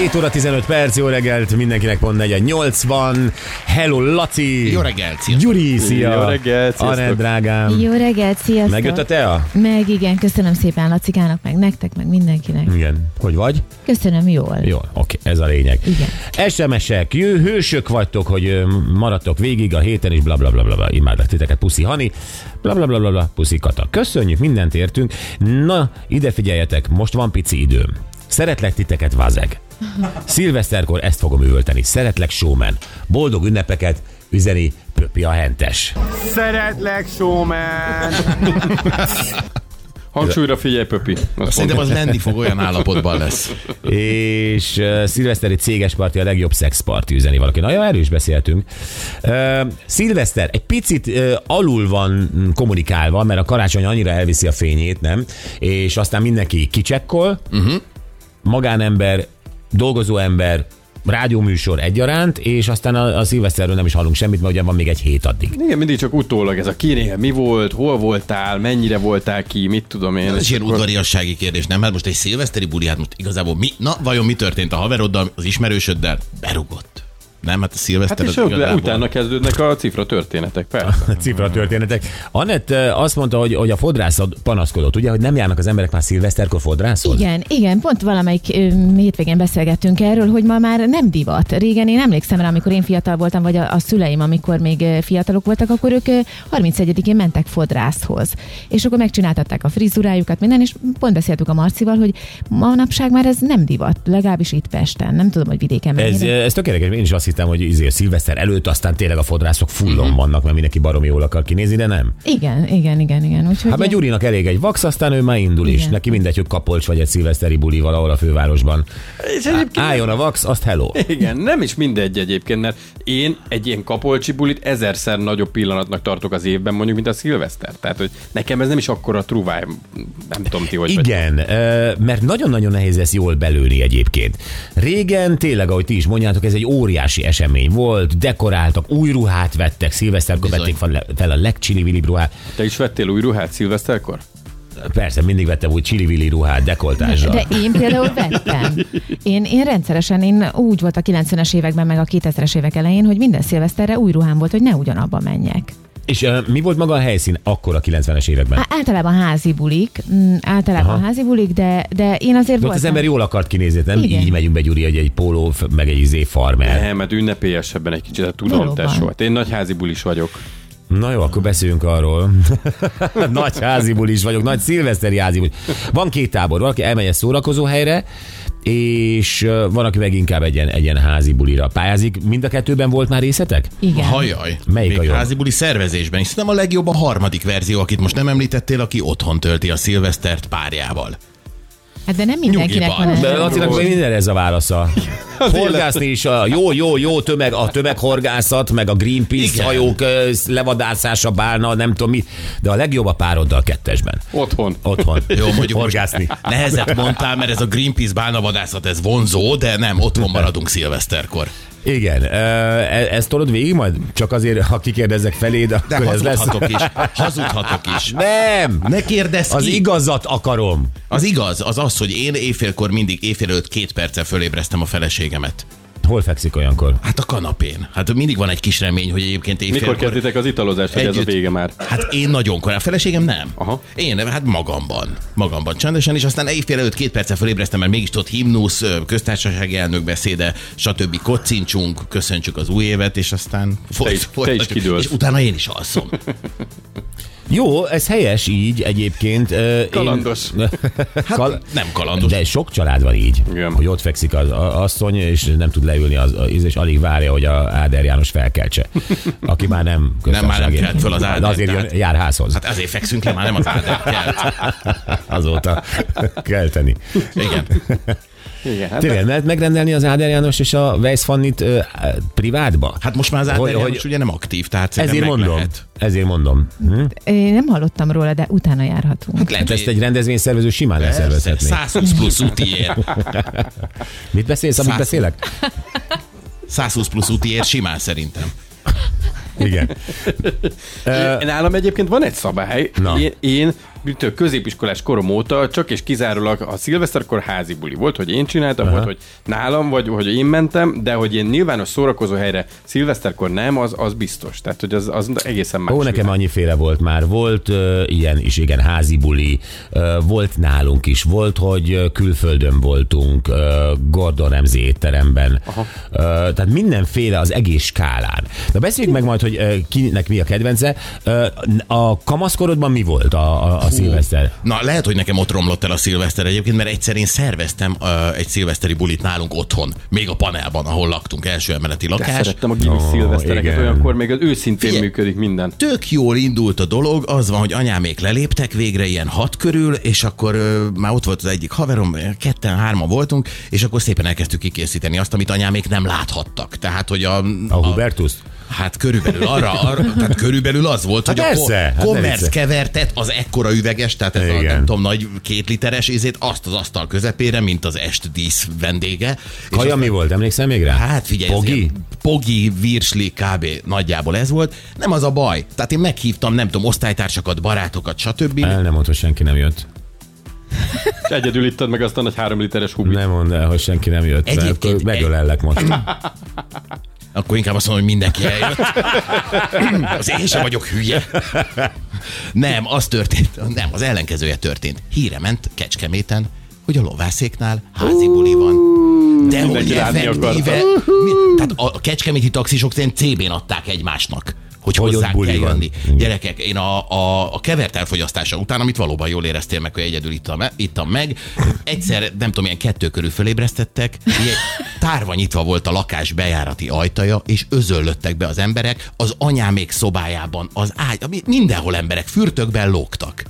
7 óra 15 perc, jó reggelt, mindenkinek pont 4 80. Hello, Laci! Jó reggelt, szia! Gyuri, szia! Jó reggelt, sziasztok. Anett, drágám! Jó reggelt, sziasztok! Megjött a tea? Meg igen, köszönöm szépen Lacikának, meg nektek, meg mindenkinek. Igen. Hogy vagy? Köszönöm jól. Jó, oké, ez a lényeg. Igen. SMS-ek, jö, hősök vagytok, hogy maradtok végig a héten, és bla bla bla bla, bla. imádlak titeket, puszi Hani, bla bla bla bla, bla puszi Kata. Köszönjük, mindent értünk. Na, ide figyeljetek, most van pici időm. Szeretlek titeket, Vazeg. Szilveszterkor ezt fogom üvölteni. Szeretlek, showman. Boldog ünnepeket, üzeni Pöpi a hentes. Szeretlek, showman! Hangsúlyra figyelj, Pöpi. Azt Szerintem az menni fog, olyan állapotban lesz. És uh, szilveszteri céges parti a legjobb szexparti üzeni valaki. Nagyon erős beszéltünk. Uh, szilveszter egy picit uh, alul van mm, kommunikálva, mert a karácsony annyira elviszi a fényét, nem? És aztán mindenki kicsekkol, uh-huh. magánember, dolgozó ember, rádióműsor egyaránt, és aztán a, a szilveszterről nem is hallunk semmit, mert ugye van még egy hét addig. Igen, mindig csak utólag ez a kinél mi volt, hol voltál, mennyire voltál ki, mit tudom én. Ez ilyen akkor- udvariassági kérdés, nem? Hát most egy szilveszteri buli, hát most igazából mi, na vajon mi történt a haveroddal, az ismerősöddel? Berugott. Nem, hát a Hát szilveszter és az ott, igazából- utána kezdődnek a cifra történetek, persze. Cifra történetek. Anett azt mondta, hogy, hogy a fodrászat panaszkodott, ugye, hogy nem járnak az emberek már szilveszterkor fodrászhoz? Igen, igen, pont valamelyik ö, hétvégén beszélgettünk erről, hogy ma már nem divat. Régen én emlékszem rá, amikor én fiatal voltam, vagy a, a szüleim, amikor még fiatalok voltak, akkor ők ö, 31-én mentek fodrászhoz. És akkor megcsináltatták a frizurájukat, minden, és pont beszéltük a Marcival, hogy manapság már ez nem divat, legalábbis itt Pesten. Nem tudom, hogy vidéken Ez, ez tök érdekes, én is azt hittem, hogy izé, szilveszter előtt aztán tényleg a fodrászok fullon Mhm. uh-huh. vannak, mert mindenki baromi jól akar kinézni, de nem. Igen, igen, igen, igen. Úgyhogy Hát mert Gyurinak elég egy vax, aztán ő már indul is. Igen. Neki mindegy, hogy kapolcs vagy egy szilveszteri buli valahol a fővárosban. És egyébként Álljon a vax, azt hello. Igen, nem is mindegy egyébként, mert én egy ilyen kapolcsi bulit ezerszer nagyobb pillanatnak tartok az évben, mondjuk, mint a szilveszter. Tehát, hogy nekem ez nem is akkora truváj, nem tudom ti, hogy Igen, ö, mert nagyon-nagyon nehéz ezt jól belőni egyébként. Régen tényleg, ahogy ti is mondjátok, ez egy óriási esemény volt, dekoráltak, új ruhát vettek, szilveszterkor Bizony. vették fel, a legcsili ruhát. Te is vettél új ruhát szilveszterkor? Persze, mindig vettem úgy csili ruhát dekoltással. De én például vettem. Én, én rendszeresen, én úgy volt a 90-es években, meg a 2000-es évek elején, hogy minden szilveszterre új ruhám volt, hogy ne ugyanabba menjek. És uh, mi volt maga a helyszín akkor a 90-es években? Á, általában házi bulik, mm, általában Aha. házi bulik, de, de én azért De ott voltam. az ember jól akart kinézni, nem Igen. így megyünk be, Gyuri, hogy egy póló, meg egy izé farmer. Nem, mert ünnepélyesebben egy kicsit, hát tudom, tesó. Hát én nagy házi bulis vagyok. Na jó, akkor beszéljünk arról. nagy házibul is vagyok, nagy szilveszteri házibul. Van két tábor, valaki elmegy egy szórakozó helyre, és van, aki meg inkább egy ilyen, egy ilyen házi bulira pályázik. Mind a kettőben volt már részletek? Igen. Hajaj. Melyik Még a jobb? házi buli szervezésben. És szerintem a legjobb a harmadik verzió, akit most nem említettél, aki otthon tölti a szilvesztert párjával. Hát de nem mindenkinek Nyugiban. van De. Lacinak még minden ez a válasza. Horgászni is, a jó, jó, jó tömeg, a tömeghorgászat, meg a Greenpeace Igen. hajók levadászása, bálna, nem tudom mi, de a legjobb a pároddal kettesben. Otthon. Otthon. Jó, mondjuk Horgászni. nehezet mondtál, mert ez a Greenpeace bálnavadászat, ez vonzó, de nem, otthon maradunk szilveszterkor. Igen, e- ezt tolod végig majd? Csak azért, ha kikérdezzek feléd, De akkor ez lesz. hazudhatok is. Hazudhatok is. Nem! Ne kérdezz Az ki. igazat akarom. Az igaz, az az, hogy én éjfélkor mindig éjfél előtt két perccel fölébreztem a feleségemet. Hol fekszik olyankor? Hát a kanapén. Hát mindig van egy kis remény, hogy egyébként Mikor éjfélkor... kezditek az italozást, hogy ez a Együtt. vége már? Hát én nagyon korán, a feleségem nem. Aha. Én, hát magamban. Magamban csendesen, és aztán éjfél előtt két perccel fölébreztem, mert mégis ott himnusz, köztársasági elnök beszéde, stb. Kocincsunk, köszöntsük az új évet, és aztán Te is- te is. És utána én is alszom. Jó, ez helyes így egyébként. Ö, én- Kalandos. Hát Kal- nem kalandos. De sok család van így, Igen. hogy ott fekszik az asszony, és nem tud leülni, az, az, és alig várja, hogy a Áder János felkeltse, aki már nem Nem, már nem kelt föl az Áder, De azért jön, tehát- jár házhoz. Hát ezért fekszünk le, már nem az áder kelt. Azóta kelteni. Igen. Igen, hát Tényleg, lehet megrendelni az Áder János és a Weiss Fannit ö, privátba? Hát most már az Hogy- áder hogy- János ugye nem aktív, tehát Ezért mondom. lehet. Ezért mondom. Hm? Én nem hallottam róla, de utána járhatunk. Lehet, Hát ezt hogy- egy rendezvényszervező simán Persze, elszervezhetné. 120 plusz útiért. Mit beszélsz, amit Száz- beszélek? 120 plusz útiért simán szerintem. Igen. Én, nálam egyébként van egy szabály. Na. Én, én a középiskolás korom óta csak és kizárólag a szilveszterkor házi buli volt, hogy én csináltam, Aha. volt, hogy nálam, vagy hogy én mentem, de hogy én nyilvános szórakozó helyre szilveszterkor nem, az, az biztos. Tehát, hogy az, az egészen más. Ó, nekem világ. annyiféle volt már. Volt uh, ilyen is, igen, házi buli, uh, volt nálunk is, volt, hogy ö, külföldön voltunk, uh, Gordon Ramsay étteremben. Uh, tehát mindenféle az egész skálán. Na beszéljük meg majd, hogy uh, kinek mi a kedvence. A kamaszkorodban mi volt a, a, a szilveszter? Na, lehet, hogy nekem ott romlott el a szilveszter egyébként, mert egyszer én szerveztem egy szilveszteri bulit nálunk otthon, még a panelban, ahol laktunk, első emeleti De lakás. szerettem a gimi Ó, szilvesztereket, igen. olyankor még az őszintén Figyelj. működik minden. Tök jól indult a dolog, az van, hogy anyámék leléptek végre ilyen hat körül, és akkor ö, már ott volt az egyik haverom, ketten, hárman voltunk, és akkor szépen elkezdtük kikészíteni azt, amit anyámék nem láthattak. Tehát, hogy a... A Hubertus? Hát körülbelül arra, arra tehát körülbelül az volt, Hát hogy persze, a hát kommerc viccelj. kevertet, az ekkora üveges, tehát ez a Igen. nem tudom, nagy két literes ízét, azt az asztal közepére, mint az est dísz vendége. És Kaja aztán- mi volt? Emlékszel még rá? Hát figyelj, Pogi? ilyen Pogi, virsli, kb. nagyjából ez volt. Nem az a baj. Tehát én meghívtam, nem tudom, osztálytársakat, barátokat, stb. El nem hogy senki nem jött. És egyedül ittad meg azt a nagy három literes hubit. Nem mondd el, hogy senki nem jött. mert Egyébként Akkor megölellek most. Akkor inkább azt mondom, hogy mindenki eljött. az én sem vagyok hülye. Nem, az történt, nem, az ellenkezője történt. Híre ment Kecskeméten, hogy a lovászéknál házi buli van. De hogy effektíve, mi, tehát a kecskeméti taxisok szerint CB-n adták egymásnak hogy, hozzánk buli kell jönni. Gyerekek, én a, a, a kevert elfogyasztása után, amit valóban jól éreztél meg, hogy egyedül ittam, ittam meg, egyszer, nem tudom, ilyen kettő körül fölébresztettek, ilyen tárva nyitva volt a lakás bejárati ajtaja, és özöllöttek be az emberek, az anyámék szobájában, az ágy, mindenhol emberek fürtökben lógtak.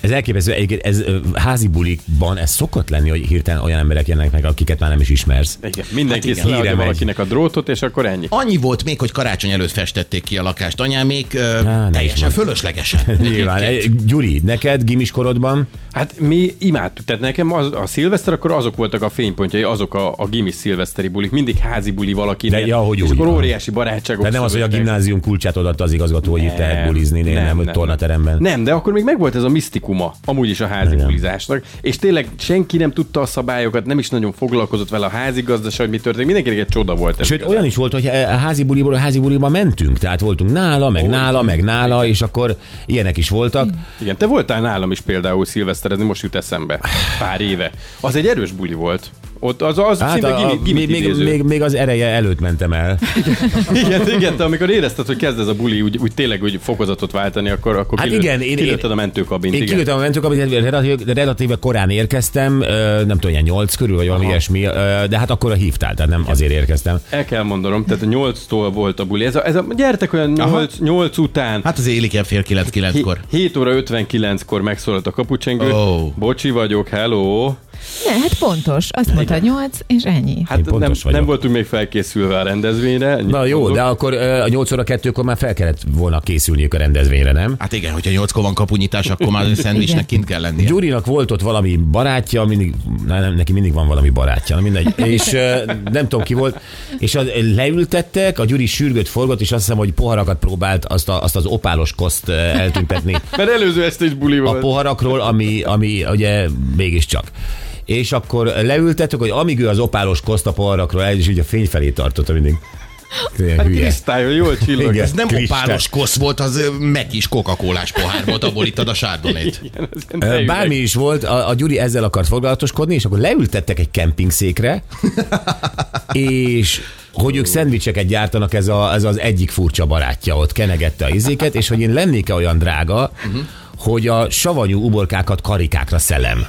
Ez elképesztő, egyébként ez ö, házi bulikban ez szokott lenni, hogy hirtelen olyan emberek jönnek meg, akiket már nem is ismersz. Igen, mindenki Hát igen. leadja megy. valakinek a drótot, és akkor ennyi. Annyi volt még, hogy karácsony előtt festették ki a lakást anyámék, ö, Á, teljesen fölöslegesen. Nyilván. Gyuri, neked gimiskorodban Hát mi imádtuk, tehát nekem az, a szilveszter, akkor azok voltak a fénypontjai, azok a, a gimis szilveszteri bulik, mindig házi buli valaki. De ja, hogy és úgy akkor óriási barátságok. de nem az, hogy a gimnázium kulcsát odaadta az igazgató, hogy itt lehet bulizni, nem, nem, nem tornateremben. Nem, de akkor még megvolt ez a misztikuma, amúgy is a házi Igen. bulizásnak, és tényleg senki nem tudta a szabályokat, nem is nagyon foglalkozott vele a házigazdaság, hogy mi történik, mindenkinek egy csoda volt. Sőt, igazán. olyan is volt, hogy a házi buliból a házi buliba mentünk, tehát voltunk nála, meg nála, meg nála, és akkor ilyenek is voltak. Igen, te voltál nálam is például szilveszterezni, most jut eszembe. Pár éve. Az egy erős buli volt. Ott az, az Hát szinte a, a, gimi, még, még, még, még, az ereje előtt mentem el. Igen, igen, te amikor érezted, hogy kezd ez a buli úgy, úgy tényleg úgy fokozatot váltani, akkor, akkor Hát kilőtt- igen, én- kilőtted a mentőkabint. Én igen. kilőttem a mentőkabit, relatív, relatíve korán érkeztem, nem tudom, ilyen nyolc körül, vagy valami Aha. ilyesmi, de hát akkor a hívtál, tehát nem azért érkeztem. El kell mondanom, tehát a 8-tól volt a buli. Ez a, ez a gyertek olyan 8, 8 után. Hát az élik fél kilenc-kilenckor. 7 óra 59-kor megszólalt a kapucsengő. Ó. Bocsi vagyok, hello. Ne, hát pontos. Azt mondta, nyolc, és ennyi. Hát nem, pontos vagyok. nem voltunk még felkészülve a rendezvényre. Na jó, mondok. de akkor a 8 óra 2-kor már fel kellett volna készülniük a rendezvényre, nem? Hát igen, hogyha nyolckor van kapunyítás, akkor már a szendvicsnek Igen. kint kell lennie. Gyurinak volt ott valami barátja, mindig, na, nem, neki mindig van valami barátja, na mindegy, és nem tudom ki volt, és az, leültettek, a Gyuri sürgött, forgott, és azt hiszem, hogy poharakat próbált azt, a, azt az opálos koszt eltüntetni Mert előző este is buli a volt. poharakról, ami, ami ugye mégiscsak. És akkor leültettük, hogy amíg ő az opálos koszt a poharakról, el is így a fény felé tartotta mindig. Ilyen Hát hülye. Krisztályon jól csillog. Igen. Ez nem Kristály. opálos kosz volt, az meg is coca pohár volt, abból ittad a sárdonét. Igen. Bármi is volt, a, a Gyuri ezzel akart foglalatoskodni, és akkor leültettek egy kempingszékre, és hogy ők szendvicseket gyártanak, ez, a, ez az egyik furcsa barátja ott kenegette a izéket, és hogy én lennék-e olyan drága, hogy a savanyú uborkákat karikákra szelem.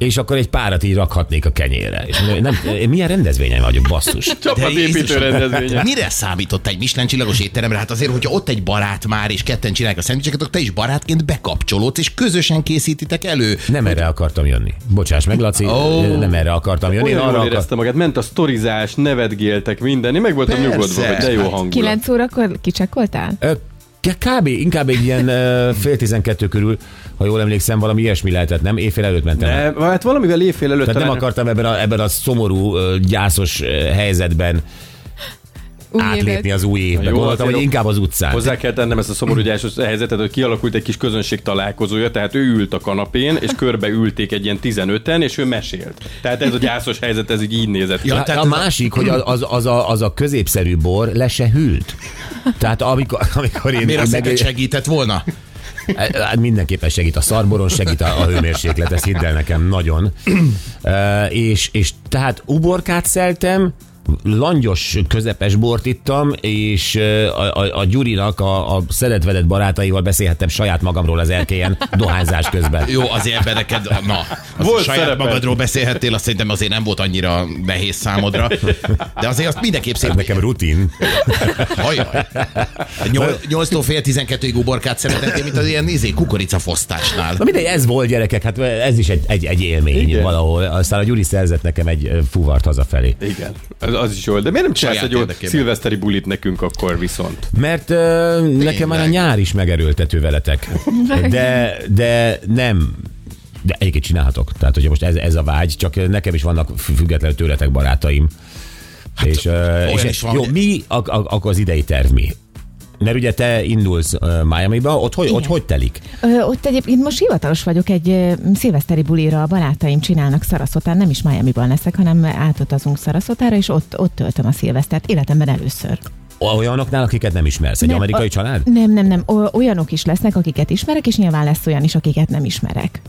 És akkor egy párat így rakhatnék a kenyére. És mondom, nem, én milyen rendezvényen vagyok, basszus. Csapatépítő Jézusom, rendezvénye. Mire számított egy Michelin csillagos étteremre? Hát azért, hogyha ott egy barát már, és ketten csinálják a szendvicseket, akkor te is barátként bekapcsolódsz, és közösen készítitek elő. Nem erre akartam jönni. Bocsáss meg, Laci, Ó. nem erre akartam jönni. Én arra akar... érezte magát, ment a sztorizás, nevetgéltek minden. Én meg voltam Persze. nyugodva, hogy de jó hangulat. Kilenc órakor kicsekkoltál? Ö, Kb. inkább egy ilyen ö, fél tizenkettő körül, ha jól emlékszem, valami ilyesmi lehetett, nem? Éjfél előtt mentem. Ne, hát valamivel éjfél előtt Tehát nem akartam ebben a, ebben a szomorú, gyászos helyzetben Új átlépni évet. az új évbe. Jó, Gondoltam, azért hogy inkább az utcán. Hozzá kell tennem ezt a szomorú helyzetet, hogy kialakult egy kis közönség találkozója, tehát ő ült a kanapén, és körbe ülték egy ilyen 15-en, és ő mesélt. Tehát ez a gyászos helyzet, ez így, így nézett. Ja, tehát a ez a- másik, hogy az, az, az, a, az a középszerű bor le se hűlt. Tehát amikor, amikor én... Miért meg- segített volna? Hát mindenképpen segít a szarboron, segít a, a hőmérséklet, ezt hidd el nekem nagyon. E, és, és tehát uborkát szeltem, langyos, közepes bort ittam, és a, a, a Gyurinak, a, a szeretvedett barátaival beszélhettem saját magamról az erkélyen dohányzás közben. Jó, azért ebben neked, na, az Volt saját szereped. magadról beszélhettél, azt szerintem azért nem volt annyira nehéz számodra. De azért azt mindenképp szép Nekem rutin. Hajaj. 8-tól fél 12-ig uborkát szeretettél, mint az ilyen izé, kukoricafosztásnál. Na mindegy, ez volt gyerekek, hát ez is egy, egy, egy élmény Igen. Valahol. Aztán a Gyuri szerzett nekem egy fuvart hazafelé. igen, az, az is jó. De miért nem csinálsz egy érdekében. szilveszteri bulit nekünk akkor viszont? Mert ö, nekem már a nyár is megerőltető veletek. De, de nem de egyébként csinálhatok. Tehát, hogyha most ez, ez a vágy, csak nekem is vannak fü- függetlenül tőletek barátaim. Hát, és, és is van, jó, hogy- mi ak- ak- akkor az idei terv mi? Mert ugye te indulsz uh, Miami-ba, ott hogy, ott hogy telik? Ö, ott egyébként most hivatalos vagyok, egy ö, szilveszteri bulira a barátaim csinálnak Szaraszotán, nem is Miami-ban leszek, hanem átutazunk Szaraszotára, és ott, ott töltöm a szilvesztert, életemben először. Olyanoknál, akiket nem ismersz. Egy Nem, amerikai a- család? Nem, nem, nem. Olyanok is lesznek, akiket ismerek, és nyilván lesz olyan is, akiket nem ismerek.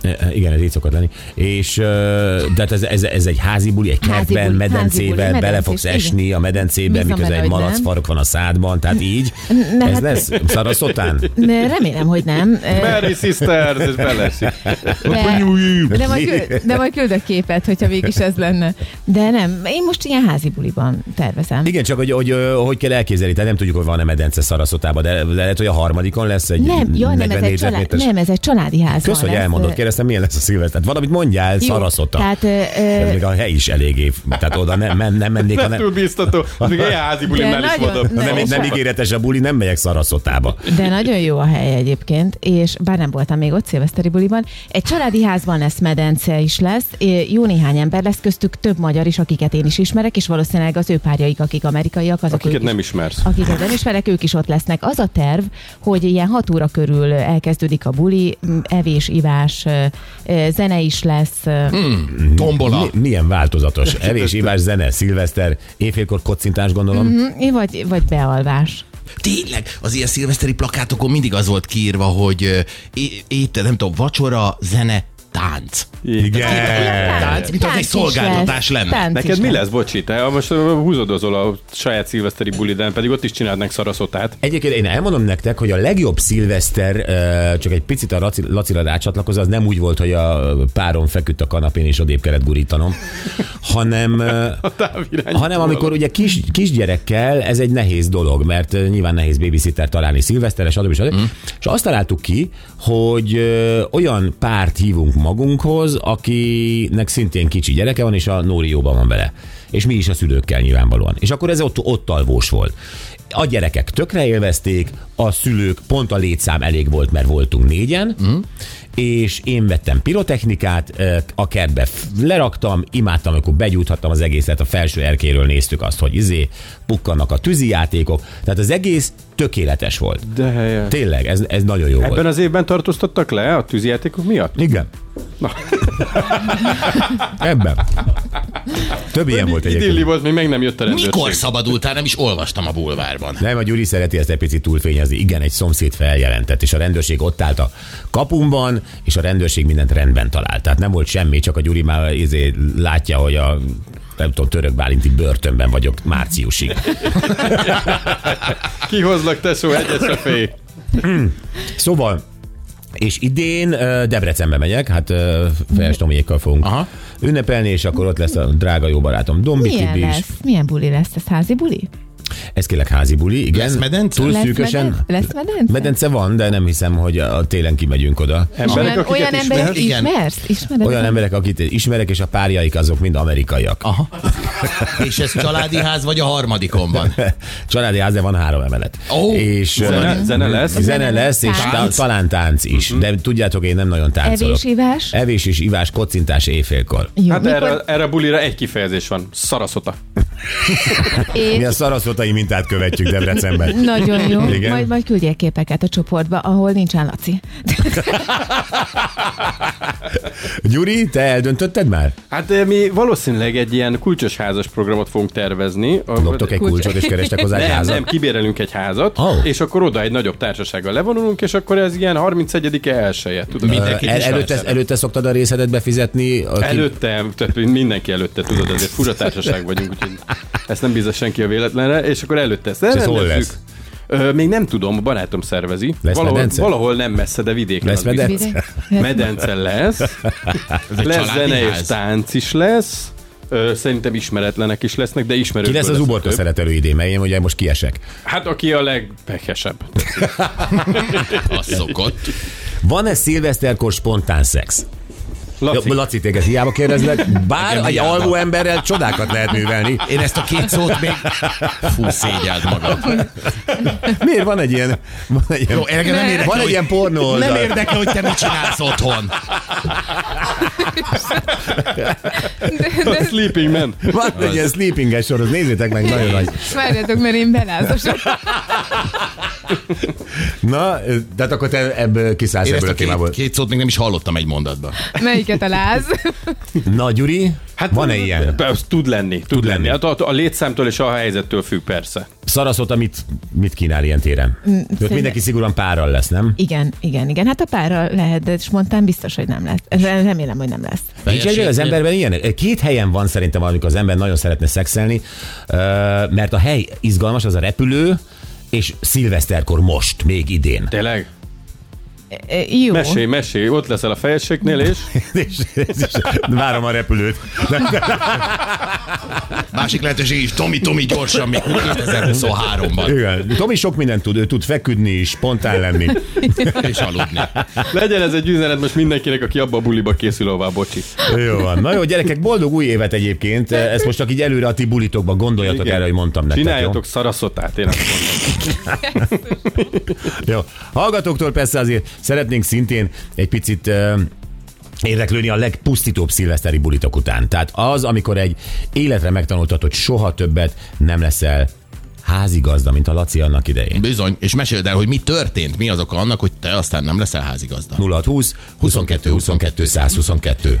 E, Igen, ez így szokott lenni. És, de hát ez, ez, ez egy házi buli, egy Házi kertben, buli, házi buli, bele fogsz medencés, esni a medencében, miközben egy malac farok van a szádban, tehát így. Ne, ez hát- lesz szaraszotán? Ne, remélem, hogy nem. Ö, Merry Sisters, és belesik. De, de, majd küld, de majd küldök képet, hogyha végig is ez lenne. De nem, én most ilyen házi buliban tervezem. Igen, csak hogy, hogy, hogy, kell elképzelni, tehát nem tudjuk, hogy van-e medence szaraszotában, de, de lehet, hogy a harmadikon lesz egy Nem, ja, nem, 40 ez egy, család, nem, ez egy családi ház. Kösz, hogy elmondod, kérdeztem, milyen lesz a szilveszter. Tehát valamit mondjál, Jó, szaraszota. Tehát, ö, Ez még a hely is eléggé, tehát oda nem, nem, nem mennék, Nem hanem túl biztató. Az még ilyen házi bulimnál is nagyon- mondom. ne- nem, nem ígéretes a buli, nem megyek szaraszotába. de nagyon jó a hely egyébként, és bár nem voltam még ott szilveszteri buliban, egy családi házban lesz medence is lesz, jó néhány ember lesz, köztük több magyar is, akiket én is ismerek, és valószínűleg az ő párjaik, akik amerikaiak, azok Akiket nem is, ismersz. akiket nem ismerek, ők is ott lesznek. Az a terv, hogy ilyen 6 óra körül elkezdődik a buli, evés, ivás, zene is lesz. ö, Tombola. Mi, milyen változatos. Evés, ivás, zene, szilveszter, éjfélkor kocintás gondolom. Mhm, Vagy, vagy bealvás. Tényleg, az ilyen szilveszteri plakátokon mindig az volt kiírva, hogy é- étel, nem tudom, vacsora, zene, tánc. Igen. Tánc, mint az egy szolgáltatás lesz. lenne. Tánc Neked mi lesz, bocsi? Te most húzodozol a saját szilveszteri bulidán, pedig ott is csinálnak szaraszotát. Egyébként én elmondom nektek, hogy a legjobb szilveszter, csak egy picit a Laci- Lacira rácsatlakozva, az nem úgy volt, hogy a párom feküdt a kanapén és odébb kellett gurítanom, hanem, hanem amikor ugye kis, kisgyerekkel ez egy nehéz dolog, mert nyilván nehéz babysitter találni szilveszterre, stb. stb. Mm. És azt találtuk ki, hogy olyan párt hívunk magunkhoz, akinek szintén kicsi gyereke van, és a Nóri jóban van vele. És mi is a szülőkkel nyilvánvalóan. És akkor ez ott, ott alvós volt. A gyerekek tökre élvezték, a szülők pont a létszám elég volt, mert voltunk négyen, mm. És én vettem pirotechnikát, a kertbe leraktam, imádtam, amikor begyújthattam az egészet, a felső erkéről néztük azt, hogy izé, pukkannak a tűzijátékok, tehát az egész tökéletes volt. De helyes. Tényleg, ez, ez nagyon jó Ebben volt. az évben tartóztattak le a tűzijátékok miatt? Igen. Na. Ebben. Több ilyen volt Idilli egyébként. volt, még meg nem jött a rendőrség. Mikor szabadultál? Nem is olvastam a bulvárban. Nem, a Gyuri szereti ezt egy picit túlfényezni. Igen, egy szomszéd feljelentett, és a rendőrség ott állt a kapumban, és a rendőrség mindent rendben talált. Tehát nem volt semmi, csak a Gyuri már izé látja, hogy a nem tudom, török bálinti börtönben vagyok márciusig. Kihozlak, tesó, egyet se félj. Szóval, és idén ö, Debrecenbe megyek, hát ö, Fejes Tomiékkal fogunk Aha. ünnepelni, és akkor ott lesz a drága jó barátom Dombi Milyen Tibi is. lesz? Milyen buli lesz? Ez házi buli? Ez kérlek házi buli, igen. Lesz medence? Túl Lesz szűkösen. meden- lesz medence? Medence van, de nem hiszem, hogy a télen kimegyünk oda. Emberek, olyan, olyan emberek ismersz? Igen. ismersz? Ismered? Olyan emberek, akit ismerek, és a párjaik azok mind amerikaiak. Aha. És ez családi ház vagy a harmadikon van? Családi ház, de van három emelet. Ó, és Zene, zene lesz? zene lesz, és Tánc. ta, talán tánc is. De tudjátok, én nem nagyon táncolok. Evés, ivás? Evés és ivás, kocintás éjfélkor. Jó, Hát mikor- erre, erre a bulira egy kifejezés van. Szaraszota. Mi És a szaraszotai mintát követjük Debrecenben. nagyon jó. Igen. Majd, majd küldjél képeket a csoportba, ahol nincsen Laci. Gyuri, te eldöntötted már? Hát eh, mi valószínűleg egy ilyen kulcsos házas programot fogunk tervezni. Loptok egy kulcsot és kerestek hozzá egy nem, házat? nem, kibérelünk egy házat, oh. és akkor oda egy nagyobb társasággal levonulunk, és akkor ez ilyen 31-e elsője, tudod? Mindenki El, előtte, előtte szoktad a részedet befizetni? Aki... Előtte, tehát mindenki előtte, tudod, azért fura társaság vagyunk, úgyhogy ezt nem bízza senki a véletlenre, és akkor előtte ezt ez hol elrendezzük. lesz? Ö, még nem tudom, a barátom szervezi. Lesz valahol, medence? valahol nem messze, de vidéken. Lesz az biztos. medence? Medence lesz. Lesz zene és tánc is lesz. Ö, szerintem ismeretlenek is lesznek, de ismerők. Ki lesz az uborka szeretelő idén? Mert én ugye most kiesek. Hát aki a legpekesebb. Az szokott. Van-e szilveszterkor spontán szex? Laci, Laci, Laci téged hiába kérdezlek. Bár egy alvó emberrel csodákat lehet művelni. Én ezt a két szót még... Fú, szégyeld magad. Miért van egy ilyen... Van egy ilyen, Jó, nem érdekel, van egy ilyen pornó oldal. Nem érdekel, hogy te mit csinálsz otthon. a Sleeping Man. Van egy ilyen sleepinges sorozat, nézzétek meg, nagyon nagy. Várjatok, mert én belázosok. Na, tehát akkor te ebből kiszállsz Én ezt ebből a a témából. két, két szót még nem is hallottam egy mondatban. Melyiket a láz? Na, Gyuri, hát van-e ilyen? Tud lenni, tud, lenni. lenni. Hát a, a létszámtól és a helyzettől függ persze. Szaraszóta mit, mit kínál ilyen téren? Mm, szerint- mindenki szigorúan párral lesz, nem? Igen, igen, igen. Hát a párral lehet, de spontán biztos, hogy nem lesz. Remélem, hogy nem lesz. Nincs egyre az emberben ilyen? Két helyen van szerintem, amikor az ember nagyon szeretne szexelni, mert a hely izgalmas, az a repülő, és szilveszterkor most, még idén. Tényleg? E, Jó. Mesélj, mesélj, ott leszel a fejességnél, és és, és várom a repülőt. Másik lehetőség is, Tomi, Tomi, gyorsan, még 2023-ban. Igen. Tomi sok mindent tud, ő tud feküdni is, spontán lenni. És aludni. legyen ez egy üzenet most mindenkinek, aki abba a buliba készül, ahová bocsi. Jó van. Na jó, gyerekek, boldog új évet egyébként. Ezt most csak így előre a ti bulitokba gondoljatok Igen. erre, hogy mondtam nektek. Csináljatok szaraszotát, én azt mondom. Jó? jó. Hallgatóktól persze azért szeretnénk szintén egy picit érdeklődni a legpusztítóbb szilveszteri bulitok után. Tehát az, amikor egy életre megtanultad, hogy soha többet nem leszel házigazda, mint a Laci annak idején. Bizony, és meséld el, hogy mi történt, mi az oka annak, hogy te aztán nem leszel házigazda. 0620 22 22 122.